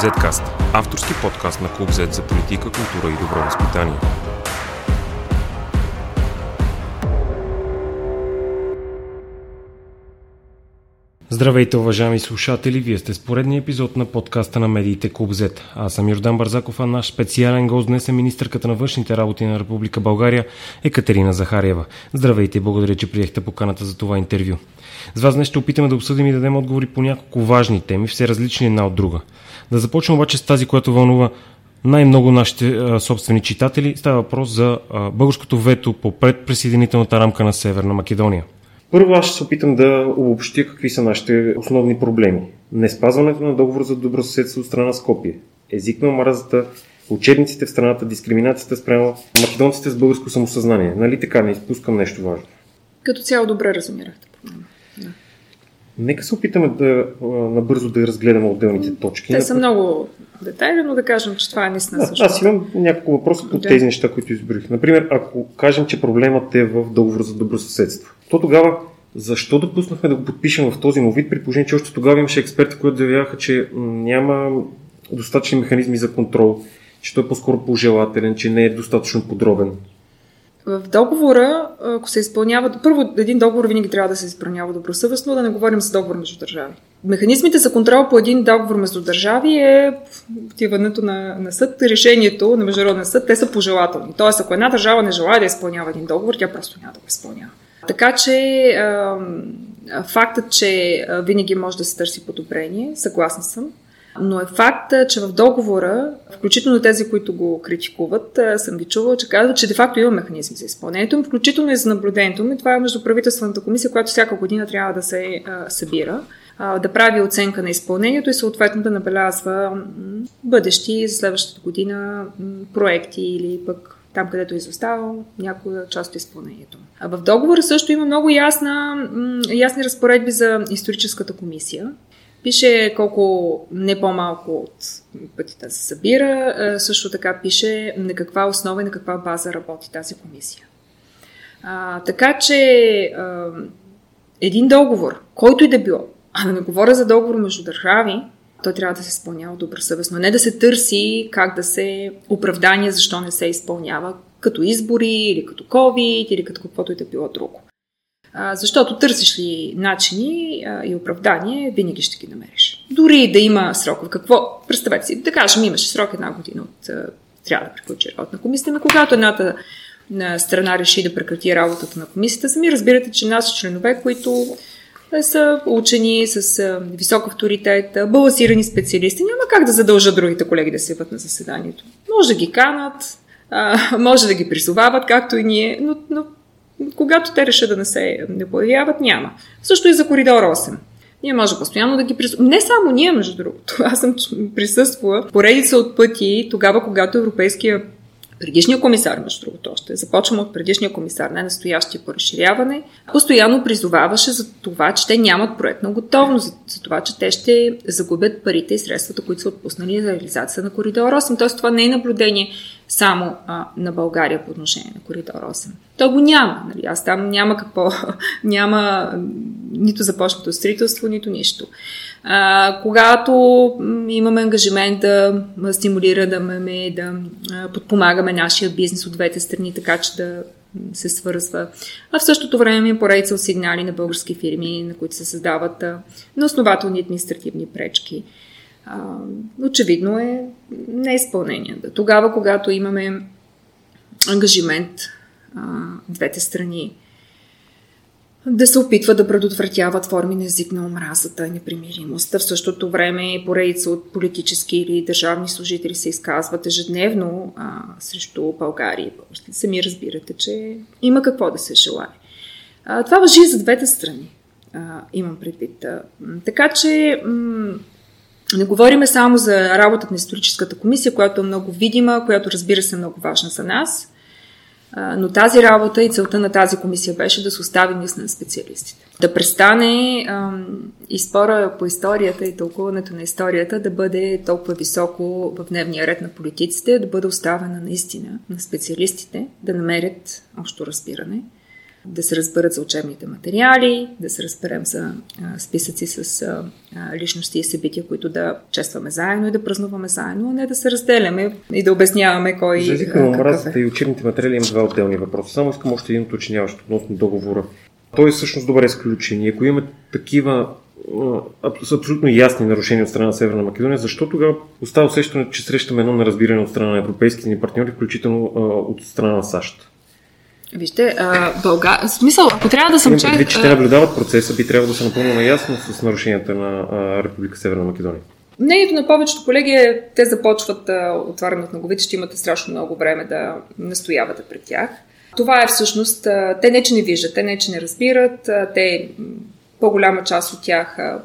Zcast – авторски подкаст на Клуб Z за политика, култура и добро възпитание. Здравейте, уважаеми слушатели! Вие сте с поредния епизод на подкаста на медиите Клуб Z. Аз съм Йордан Барзаков, а наш специален гост днес е министърката на външните работи на Република България Екатерина Захариева. Здравейте и благодаря, че приехте поканата за това интервю. С вас днес ще опитаме да обсъдим и дадем отговори по няколко важни теми, все различни една от друга. Да започнем обаче с тази, която вълнува най-много нашите а, собствени читатели. Става въпрос за а, българското вето по предприсъединителната рамка на Северна Македония. Първо аз ще се опитам да обобщя какви са нашите основни проблеми. Не спазването на договор за добросъседство от страна на Скопие, език на омразата, учебниците в страната, дискриминацията спрямо македонците с българско самосъзнание. Нали така, не изпускам нещо важно. Като цяло добре разумирахте. Да. Нека се опитаме да набързо да разгледаме отделните точки. Те са много детайли, но да кажем, че това е наистина също. Аз имам няколко въпроса по да. тези неща, които изброих. Например, ако кажем, че проблемът е в договор за добросъседство, то тогава защо допуснахме да го подпишем в този му вид, при положение, че още тогава имаше експерти, които заявяха, че няма достатъчни механизми за контрол, че той е по-скоро пожелателен, че не е достатъчно подробен. В договора, ако се изпълнява, първо един договор винаги трябва да се изпълнява добросъвестно, да не говорим за договор между държави. Механизмите за контрол по един договор между държави е отиването на, на съд, решението на Международен съд, те са пожелателни. Тоест, ако една държава не желая да изпълнява един договор, тя просто няма да го изпълнява. Така че фактът, че винаги може да се търси подобрение, съгласна съм. Но е факт, че в договора, включително тези, които го критикуват, съм ги чувала, че казват, че де-факто има механизми за изпълнението им, включително и за наблюдението им. Това е междуправителствената комисия, която всяка година трябва да се събира, да прави оценка на изпълнението и съответно да набелязва бъдещи за следващата година проекти или пък там, където е изоставал някоя част от изпълнението. А в договора също има много ясна, ясни разпоредби за историческата комисия. Пише колко не по-малко от пътите се събира. Също така пише на каква основа и на каква база работи тази комисия. А, така че а, един договор, който и да било, а да не говоря за договор между държави, той трябва да се изпълнява добросъвестно. Не да се търси как да се оправдание защо не се изпълнява, като избори или като COVID или като каквото и да било друго. А, защото търсиш ли начини а, и оправдание, винаги ще ги намериш. Дори да има срок. Какво? Представете си, да кажем, имаше срок една година от а, трябва да приключи работа на комисията, но когато едната на страна реши да прекрати работата на комисията, сами разбирате, че нас членове, които са учени с висок авторитет, балансирани специалисти, няма как да задължат другите колеги да се на заседанието. Може да ги канат, може да ги призовават, както и ние, но, но когато те решат да не се не появяват, няма. Също и за коридор 8. Ние може постоянно да ги присъстваме. Не само ние, между другото. Аз съм присъствала поредица от пъти тогава, когато Европейския предишния комисар, между другото още, започвам от предишния комисар, не настоящия по разширяване, постоянно призоваваше за това, че те нямат проектна готовност, за, това, че те ще загубят парите и средствата, които са отпуснали за реализация на коридор 8. Тоест това не е наблюдение само а, на България по отношение на коридор 8. То го няма. Нали? Аз там няма какво, няма нито започнато строителство, нито нищо. А, когато имаме ангажимент да стимулираме, да подпомагаме нашия бизнес от двете страни, така че да се свързва. А в същото време има поредица от сигнали на български фирми, на които се създават на основателни административни пречки. Очевидно е неизпълнение. Тогава, когато имаме ангажимент а, двете страни да се опитва да предотвратяват форми на език на омразата и непримиримостта. В същото време поредица от политически или държавни служители се изказват ежедневно а, срещу България. Сами разбирате, че има какво да се желае. А, това въжи и за двете страни, а, имам предвид. А, така че м- не говориме само за работата на историческата комисия, която е много видима, която разбира се е много важна за нас – но тази работа и целта на тази комисия беше да се остави мисля на специалистите. Да престане и спора по историята и тълкуването на историята да бъде толкова високо в дневния ред на политиците, да бъде оставена наистина на специалистите да намерят общо разбиране да се разберат за учебните материали, да се разберем за а, списъци с а, личности и събития, които да честваме заедно и да празнуваме заедно, а не да се разделяме и да обясняваме кой За езика на омразата е. и учебните материали има два отделни въпроса. Само искам още един уточняващ относно договора. Той е всъщност добре изключен. И ако имаме такива абсолютно ясни нарушения от страна на Северна Македония, защо тогава остава усещане, че срещаме едно неразбиране от страна на европейските ни партньори, включително от страна на САЩ? Вижте, а, Бълга... смисъл, ако трябва да съм човек... Предвид, че те наблюдават процеса, би трябвало да са напълно наясно с нарушенията на а, Република Северна Македония. Мнението на повечето колеги е, те започват а, отварянето на главите, ще имате страшно много време да настоявате пред тях. Това е всъщност, а, те не че не виждат, те не че не разбират, а, те по-голяма част от тях, а,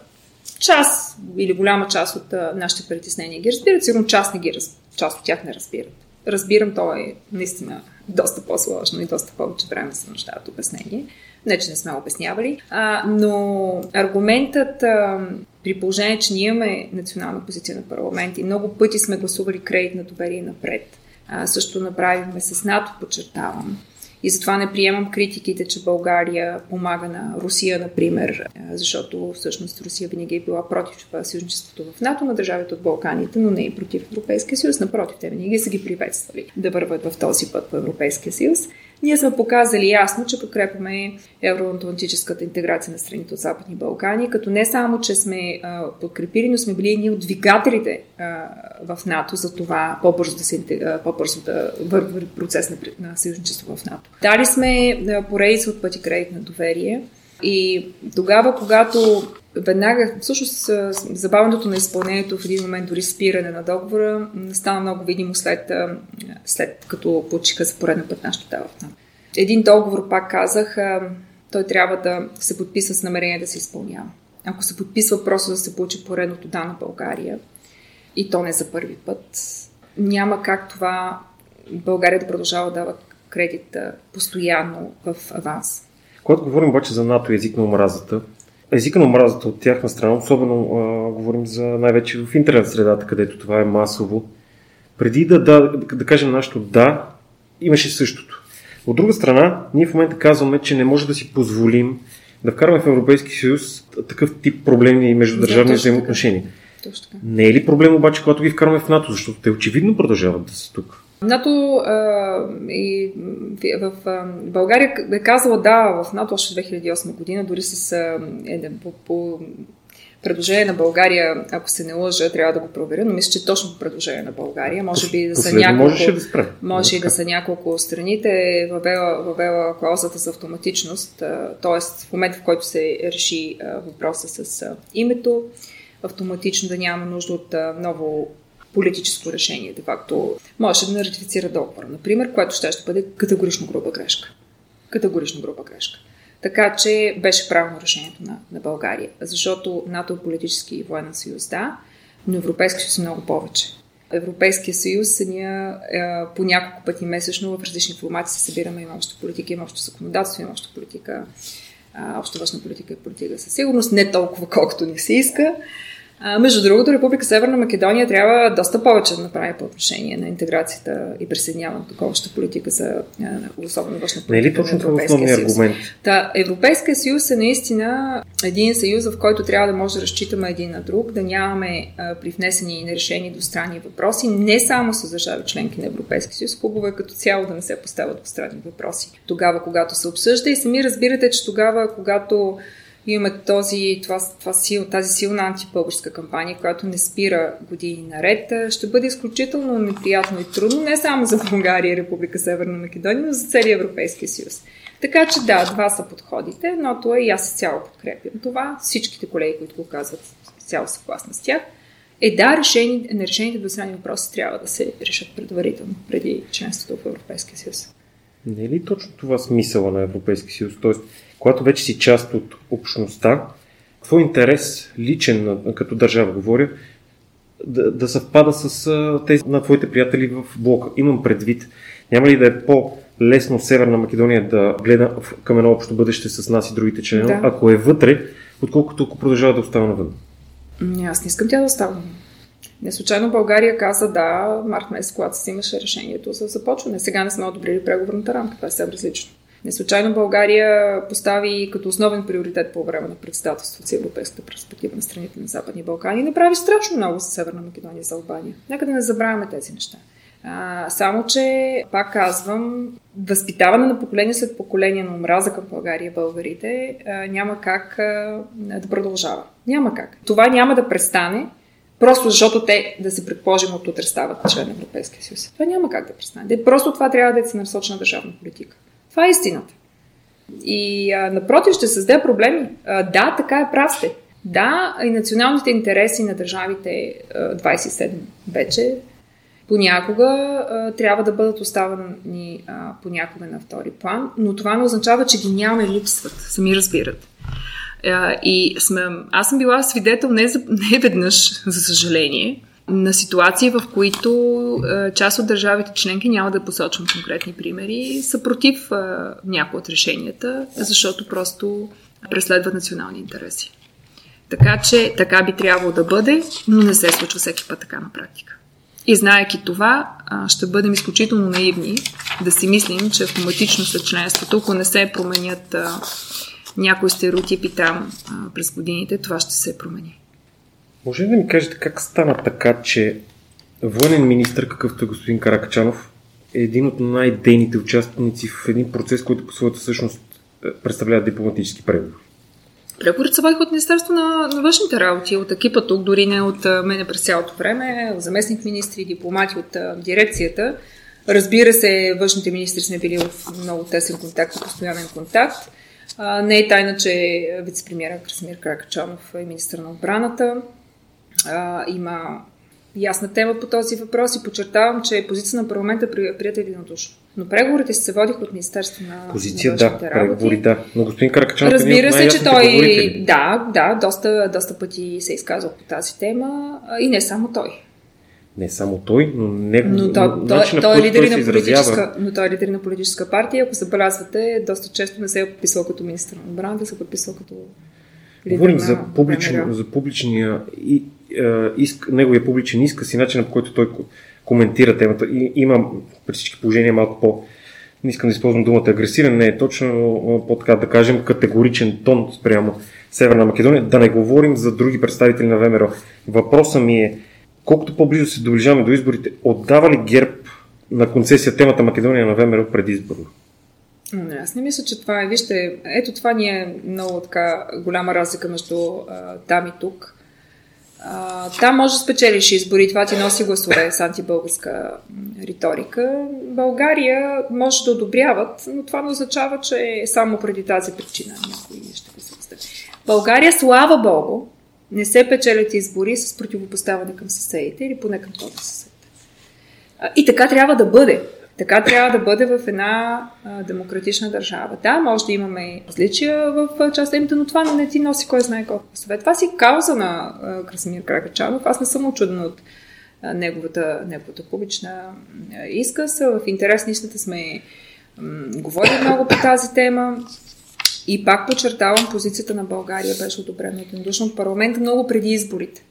част или голяма част от а, нашите притеснения ги разбират, сигурно част, не ги, част от тях не разбират. Разбирам, то е наистина доста по-сложно и доста повече време се нуждаят обяснение. Не, че не сме обяснявали. А, но аргументът, а, при положение, че ние имаме национална позиция на парламент и много пъти сме гласували кредит на доверие напред, а, също направихме с НАТО, подчертавам, и затова не приемам критиките, че България помага на Русия, например, защото всъщност Русия винаги е била против съюзничеството в НАТО на държавите от Балканите, но не и против Европейския съюз. Напротив, те винаги са ги приветствали да върват в този път по Европейския съюз. Ние сме показали ясно, че подкрепяме евроатлантическата интеграция на страните от Западни Балкани, като не само, че сме а, подкрепили, но сме били едни от двигателите а, в НАТО за това по-бързо да, се, по-бързо да върви процес на, на съюзничество в НАТО. Дали сме поредица от пъти кредит на доверие и тогава, когато веднага, всъщност забавянето на изпълнението в един момент, дори спиране на договора, стана много видимо след, след като получиха за поредна път нашата дава в Един договор, пак казах, той трябва да се подписва с намерение да се изпълнява. Ако се подписва просто да се получи поредното да на България, и то не за първи път, няма как това България да продължава да дава кредит постоянно в аванс. Когато говорим обаче за НАТО и език на омразата, езика на омразата от тяхна страна, особено а, говорим за най-вече в интернет средата, където това е масово, преди да, да, да кажем нашето да, имаше същото. От друга страна, ние в момента казваме, че не може да си позволим да вкарваме в Европейски съюз такъв тип проблеми между държавни да, взаимоотношения. Не е ли проблем обаче, когато ги вкарваме в НАТО, защото те очевидно продължават да са тук? НАТО а, и в а, България е казала да в НАТО още 2008 година, дори с а, е, по, по предложение на България, ако се не лъжа, трябва да го проверя, но мисля, че точно по предложение на България, може би да са няколко, да може и да са няколко страните, е въвела, въвела клаузата за автоматичност, т.е. в момента, в който се реши въпроса с името, автоматично да няма нужда от ново политическо решение, де факто можеше да не ратифицира договора, например, което ще, ще бъде категорично груба грешка. Категорично груба грешка. Така че беше правилно решението на, на България, защото НАТО е политически и военен съюз, да, но Европейски съюз е много повече. Европейския съюз, ние е, по няколко пъти месечно в различни формати се събираме, има още политика, има още законодателство, има още политика, общо външна политика и политика със сигурност, не толкова колкото ни се иска, а, между другото, Република Северна Македония трябва доста повече да направи по отношение на интеграцията и присъединяването към общата политика за особено външна политика. Не е ли точно това основният аргумент? Та, Европейския съюз е наистина един съюз, в който трябва да може да разчитаме един на друг, да нямаме а, привнесени и нерешени двустранни въпроси, не само с държави членки на Европейския съюз, хубаво е като цяло да не се поставят двустранни въпроси. Тогава, когато се обсъжда и сами разбирате, че тогава, когато имаме този, това, това сил, тази силна антибългарска кампания, която не спира години наред, ще бъде изключително неприятно и трудно не само за България и Република Северна Македония, но за целия Европейския съюз. Така че да, два са подходите, но това и аз цяло подкрепям това. Всичките колеги, които го казват, цяло съгласна с тях. Е да, решени, нерешените двустранни въпроси трябва да се решат предварително, преди членството в Европейския съюз. Не е ли точно това смисъла на Европейския съюз? Тоест, когато вече си част от общността, твой интерес, личен като държава говоря, да, да съвпада с тези на твоите приятели в блока. Имам предвид, няма ли да е по-лесно Северна Македония да гледа към едно общо бъдеще с нас и другите членове, да. ако е вътре, отколкото ако продължава да остава навън? Аз не искам тя да остава. Не случайно България каза да, март месец, когато си имаше решението за започване. Сега не сме одобрили преговорната рамка. Това е съвсем различно. Не случайно България постави като основен приоритет по време на председателството си Европейската перспектива на страните на Западни Балкани и направи страшно много за Северна Македония за Албания. Нека да не забравяме тези неща. А, само, че, пак казвам, възпитаване на поколение след поколение на омраза към България и българите а, няма как а, да продължава. Няма как. Това няма да престане, просто защото те, да се предположим, от утре стават член Европейския съюз. Това няма как да престане. Просто това трябва да се насочена държавна политика. Това е истината. И а, напротив, ще създаде проблеми. А, да, така е прав сте. Да, и националните интереси на държавите а, 27 вече понякога а, трябва да бъдат оставани а, понякога на втори план, но това не означава, че ги няма и липсват. Сами разбират. А, и сме, аз съм била свидетел не, за, не веднъж, за съжаление, на ситуации, в които а, част от държавите членки, няма да посочвам конкретни примери, са против а, някои от решенията, защото просто преследват национални интереси. Така че така би трябвало да бъде, но не се случва всеки път така на практика. И знаеки това, ще бъдем изключително наивни да си мислим, че автоматично след членството, ако не се променят някои стереотипи там през годините, това ще се промени. Може ли да ми кажете как стана така, че военен министр, какъвто е господин Каракачанов, е един от най-дейните участници в един процес, който по своята същност е, представлява дипломатически преговори? Преговорите се от Министерство на, на външните работи, от екипа тук, дори не от мене през цялото време, заместник министри, дипломати от дирекцията. Разбира се, външните министри сме били в много тесен контакт и постоянен контакт. А, не е тайна, че вице-премьера Красимир Кракачанов е министър на отбраната. А, има ясна тема по този въпрос и подчертавам, че позиция на парламента е прията единодушно. Но преговорите се водиха от Министерство на Позиция, на да, преговори, да. Но господин Каракачанов е Разбира се, че той, да, да, доста, доста пъти се е изказал по тази тема и не само той. Не само той, но не но то, той, той, е лидер на политическа, но той е лидер на политическа партия. Ако забелязвате, доста често не се е подписал като министър на отбраната, се е подписал като Говорим за, публично, за публичния и, иск, неговия публичен изказ и начинът по който той коментира темата. И, има при всички положения малко по... Не искам да използвам думата агресивен, не е точно, но по-така да кажем категоричен тон спрямо Северна Македония. Да не говорим за други представители на ВМРО. Въпросът ми е, колкото по-близо се доближаваме до изборите, отдава ли ГЕРБ на концесия темата Македония на ВМРО преди изборно? Не, аз не мисля, че това е. Вижте, ето това ни е много така голяма разлика между там и тук. А, там може да спечелиш избори, това ти носи гласове с антибългарска риторика. България може да одобряват, но това не означава, че е само преди тази причина някой ще присъства. България, слава Богу, не се печелят избори с противопоставяне към съседите или поне към този съсед. И така трябва да бъде. Така трябва да бъде в една а, демократична държава. Да, може да имаме различия в частта но това не ти носи кой знае колко съвет. Това си кауза на а, Красимир Кракачанов. Аз не съм очудена от а, неговата, неговата публична а, изказ. В интерес на сме говорили много по тази тема. И пак подчертавам, позицията на България беше одобрена единодушно от парламента много преди изборите.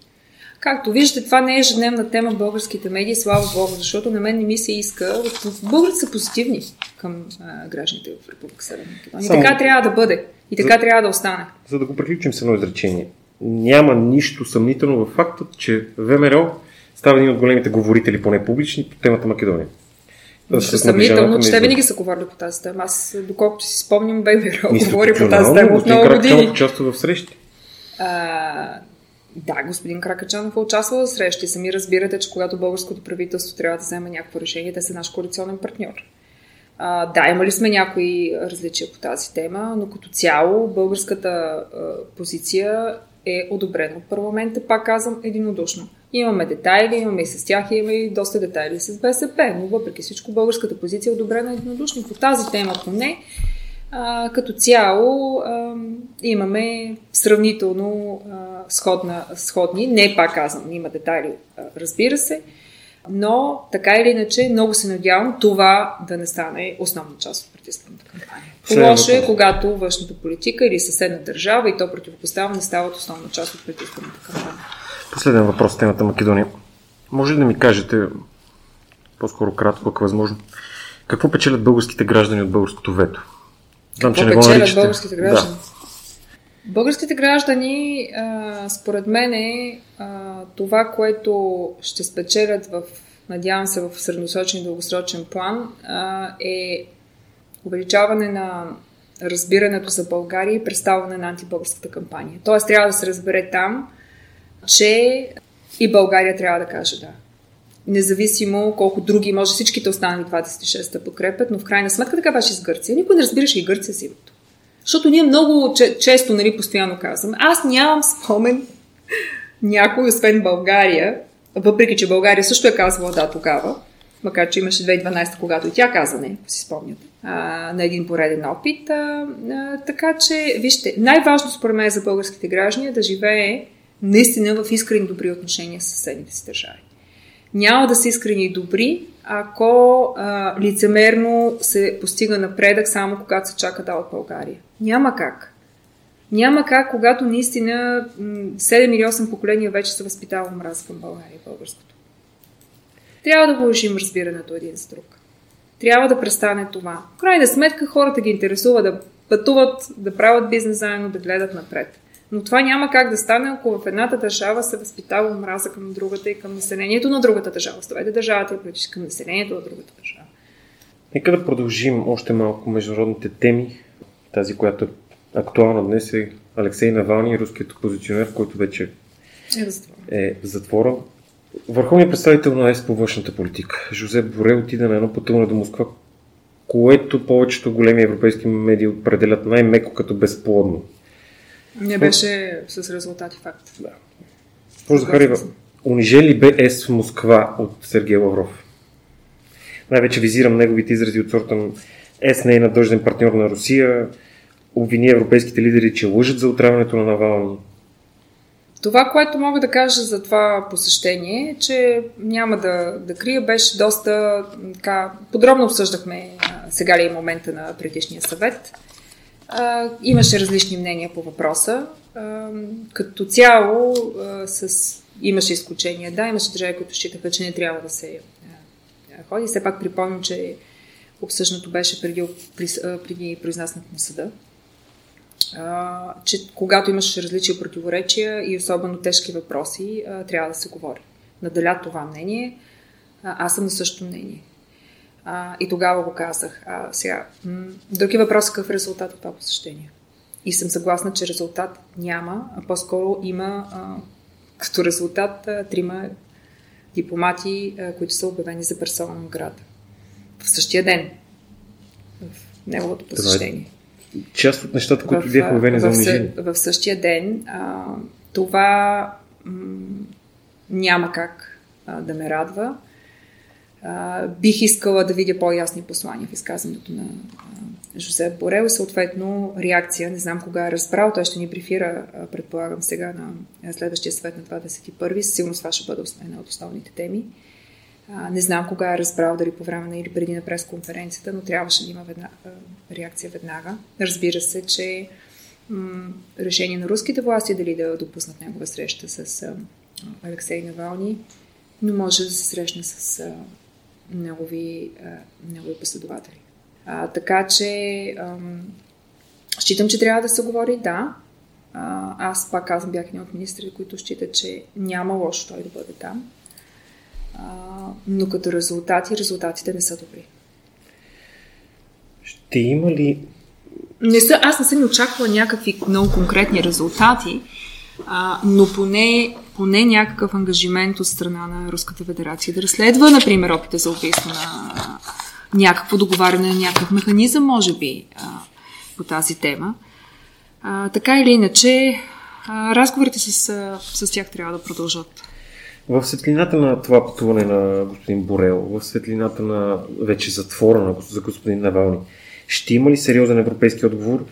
Както виждате, това не е ежедневна тема в българските медии, слава Богу, защото на мен не ми се иска. Българите са позитивни към а, гражданите в Република Северна Македония. И така трябва да бъде. И така за, трябва да остане. За да го приключим с едно изречение. Няма нищо съмнително в факта, че ВМРО става един от големите говорители, поне публични, по темата Македония. Нищо съмнително, че те винаги са говорили по тази тема. Аз, доколкото си спомням, ВМРО говори по тази тема от много години. участва в срещи. А, да, господин Кракачанов е участвал в срещи. Сами разбирате, че когато българското правителство трябва да вземе някакво решение, те са наш коалиционен партньор. А, да, имали сме някои различия по тази тема, но като цяло българската а, позиция е одобрена от парламента, пак казвам, единодушно. Имаме детайли, имаме и с тях, имаме и доста детайли с БСП, но въпреки всичко българската позиция е одобрена единодушно. По тази тема поне а, като цяло а, имаме сравнително а, сходна, сходни, не пак казвам, има детайли, а, разбира се, но така или иначе много се надявам това да не стане основна част от предизборната кампания. Лошо е, когато външната политика или съседна държава и то противопоставяне стават основна част от предизборната кампания. Последен въпрос темата Македония. Може ли да ми кажете, по-скоро кратко, ако е възможно, какво печелят българските граждани от българското вето? Знам, че не го наричате. българските граждани? Да. Българските граждани, според мен, е това, което ще спечелят в, надявам се, в средносрочен и дългосрочен план, е увеличаване на разбирането за България и представяне на антибългарската кампания. Тоест, трябва да се разбере там, че и България трябва да каже да. Независимо колко други, може всичките останали 26 да подкрепят, но в крайна сметка така беше с Гърция. Никой не разбираше и Гърция си името. Защото ние много често, нали, постоянно казваме, аз нямам спомен някой, освен България, въпреки, че България също е казвала да тогава, макар че имаше 2012, когато и тя каза не, си спомняте, на един пореден опит. А, а, така че, вижте, най-важно според мен за българските граждани е да живее наистина в искрени добри отношения с съседните си държави. Няма да са искрени и добри, ако а, лицемерно се постига напредък само когато се чака да от България. Няма как. Няма как, когато наистина 7 или 8 поколения вече се възпитава мраз към България и българското. Трябва да положим разбирането един с друг. Трябва да престане това. В крайна сметка хората ги интересува да пътуват, да правят бизнес заедно, да гледат напред. Но това няма как да стане, ако в едната държава се възпитава омраза към другата и към населението на другата държава. Ставайте държавата и към населението на другата държава. Нека да продължим още малко международните теми. Тази, която е актуална днес е Алексей Навални, руският опозиционер, който вече е в затвора. Е в затвора. Върховният представител на ЕС по външната политика, Жозеп Боре, отида на едно пътуване до Москва, което повечето големи европейски медии определят най-меко като безплодно. Не беше с резултати факт. Да. Госпожо Захарива, унижели бе ЕС в Москва от Сергей Лавров? Най-вече визирам неговите изрази от сорта на ЕС не е надъжден партньор на Русия, обвини европейските лидери, че лъжат за отравянето на Навални. Това, което мога да кажа за това посещение е, че няма да, да крия, беше доста така, подробно обсъждахме сега ли е момента на предишния съвет. А, имаше различни мнения по въпроса. А, като цяло а, с... имаше изключения. Да, имаше държави, които считаха, че не трябва да се а, ходи. Все пак припомням, че обсъждането беше преди, преди произнасянето на съда. А, че когато имаш различия противоречия и особено тежки въпроси, а, трябва да се говори. Наделя това мнение. А, аз съм на същото мнение. А, и тогава го казах. А, сега, м- други въпрос какъв е резултат от това посещение. И съм съгласна, че резултат няма, а по-скоро има а, като резултат а, трима дипломати, а, които са обявени за персона на града. В същия ден. В неговото посещение. част от нещата, които бяха обявени за унижение. В, в същия ден. А, това м- няма как а, да ме радва бих искала да видя по-ясни послания в изказването на Жозеп Борел. Съответно, реакция, не знам кога е разбрал, той ще ни брифира, предполагам, сега на следващия съвет на 21-ви. Сигурно това ще бъде една от основните теми. Не знам кога е разбрал, дали по време на или преди на пресконференцията, но трябваше да има ведна, реакция веднага. Разбира се, че решение на руските власти дали да допуснат негова среща с Алексей Навални, но може да се срещне с негови, негови последователи. А, така че ам, считам, че трябва да се говори да. А, аз пак казвам, бях един от министрите, които считат, че няма лошо той да бъде там. А, но като резултати, резултатите не са добри. Ще има ли... Не са, аз не съм очаквала някакви много конкретни резултати, а, но поне, поне някакъв ангажимент от страна на Руската федерация да разследва, например, опита за убийство на някакво договаряне на някакъв механизъм, може би, а, по тази тема. А, така или иначе, а, разговорите с, с тях трябва да продължат. В светлината на това пътуване на господин Борел, в светлината на вече затвора на, за господин Навални, ще има ли сериозен европейски отговор,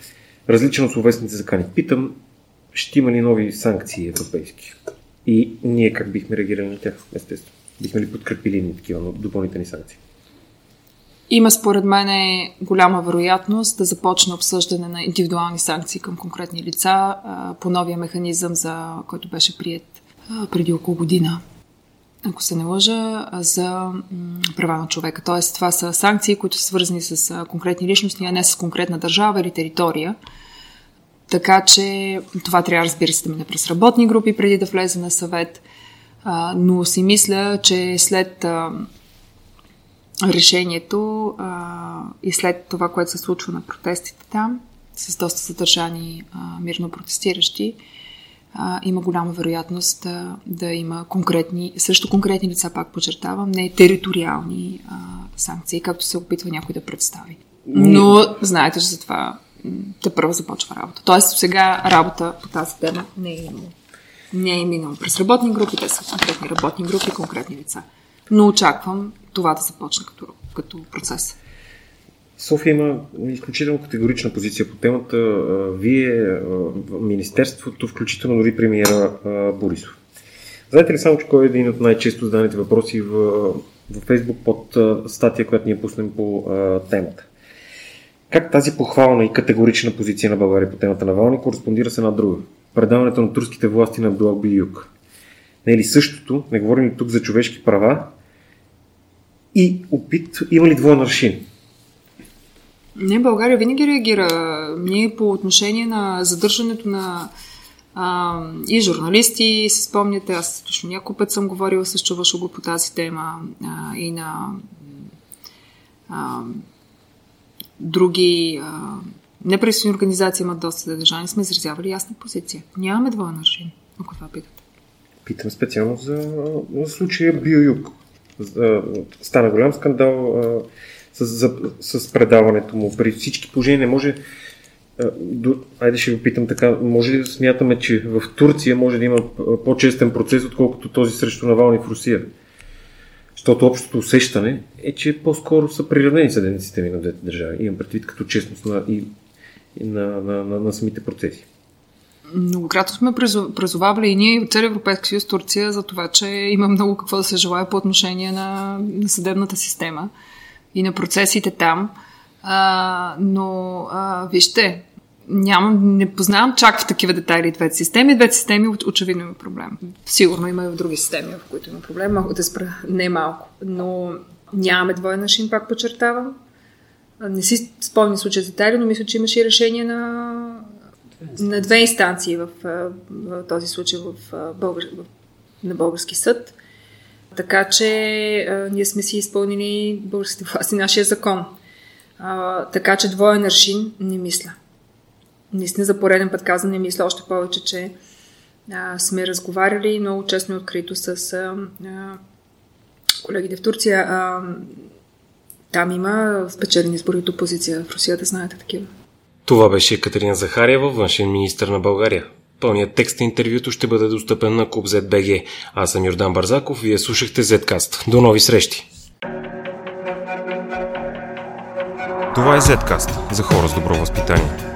различен от словесните закани? Питам, ще има ли нови санкции европейски? И ние как бихме реагирали на тях, естествено? Бихме ли подкрепили ни такива допълнителни санкции? Има според мен голяма вероятност да започне обсъждане на индивидуални санкции към конкретни лица по новия механизъм, за който беше прият преди около година. ако се не лъжа, за права на човека. Тоест, това са санкции, които са свързани с конкретни личности, а не с конкретна държава или територия. Така че това трябва, разбира се, да мине през работни групи преди да влезе на съвет. А, но си мисля, че след а, решението а, и след това, което се случва на протестите там, с доста задържани а, мирно протестиращи, а, има голяма вероятност да, да има конкретни, също конкретни лица, пак подчертавам, не териториални а, санкции, както се опитва някой да представи. Но знаете, че за това те първо започва работа. Тоест сега работа по тази тема не е имало. Не е минало през работни групи, те са конкретни работни групи, конкретни лица. Но очаквам това да започне като, като процес. София има изключително категорична позиция по темата. Вие, Министерството, включително дори премиера Борисов. Знаете ли само, че кой е един от най-често заданите въпроси в, в Фейсбук под статия, която ние пуснем по темата? Как тази похвална и категорична позиция на България по темата на Вални кореспондира с една друга? Предаването на турските власти на Абдулак Юг. Не е ли същото? Не говорим ли тук за човешки права? И опит, има ли двоен аршин? Не, България винаги реагира. Ние по отношение на задържането на а, и журналисти, си спомняте, аз точно няколко път съм говорила с Чувашо по тази тема а, и на а, други а, организации имат доста задържани, сме изразявали ясна позиция. Нямаме двоен аршин, ако това питате. Питам специално за, за случая Биоюг. Стана голям скандал а, с, за, с предаването му. При всички положения не може до, айде ще ви питам така, може ли да смятаме, че в Турция може да има по-честен процес, отколкото този срещу Навални в Русия? Защото общото усещане е, че по-скоро са приравнени съдебни системи на двете държави. Имам предвид като честност на, и, и на, на, на, на самите процеси. Многократно сме призовавали и ние, и целия Европейски съюз, Турция, за това, че има много какво да се желая по отношение на, на съдебната система и на процесите там. А, но, а, вижте, нямам, не познавам чак в такива детайли двете системи. Двете системи очевидно има проблем. Сигурно има и в други системи, в които има проблем. Мога да спра не малко. Но нямаме двоен нашин, пак подчертавам. Не си спомням случай детайли, но мисля, че имаше и решение на, на две инстанции в, в този случай в, българ, в, на български съд. Така че а, ние сме си изпълнили българските власти нашия закон. А, така че двоен аршин не мисля наистина за пореден път казвам, не мисля още повече, че а, сме разговаряли много честно и открито с а, а, колегите в Турция. А, там има спечелени избори от опозиция. В Русия да знаете такива. Това беше Катерина Захариева, външен министр на България. Пълният текст на интервюто ще бъде достъпен на Куб ZBG. Аз съм Йордан Барзаков, вие слушахте Zcast. До нови срещи! Това е Zcast за хора с добро възпитание.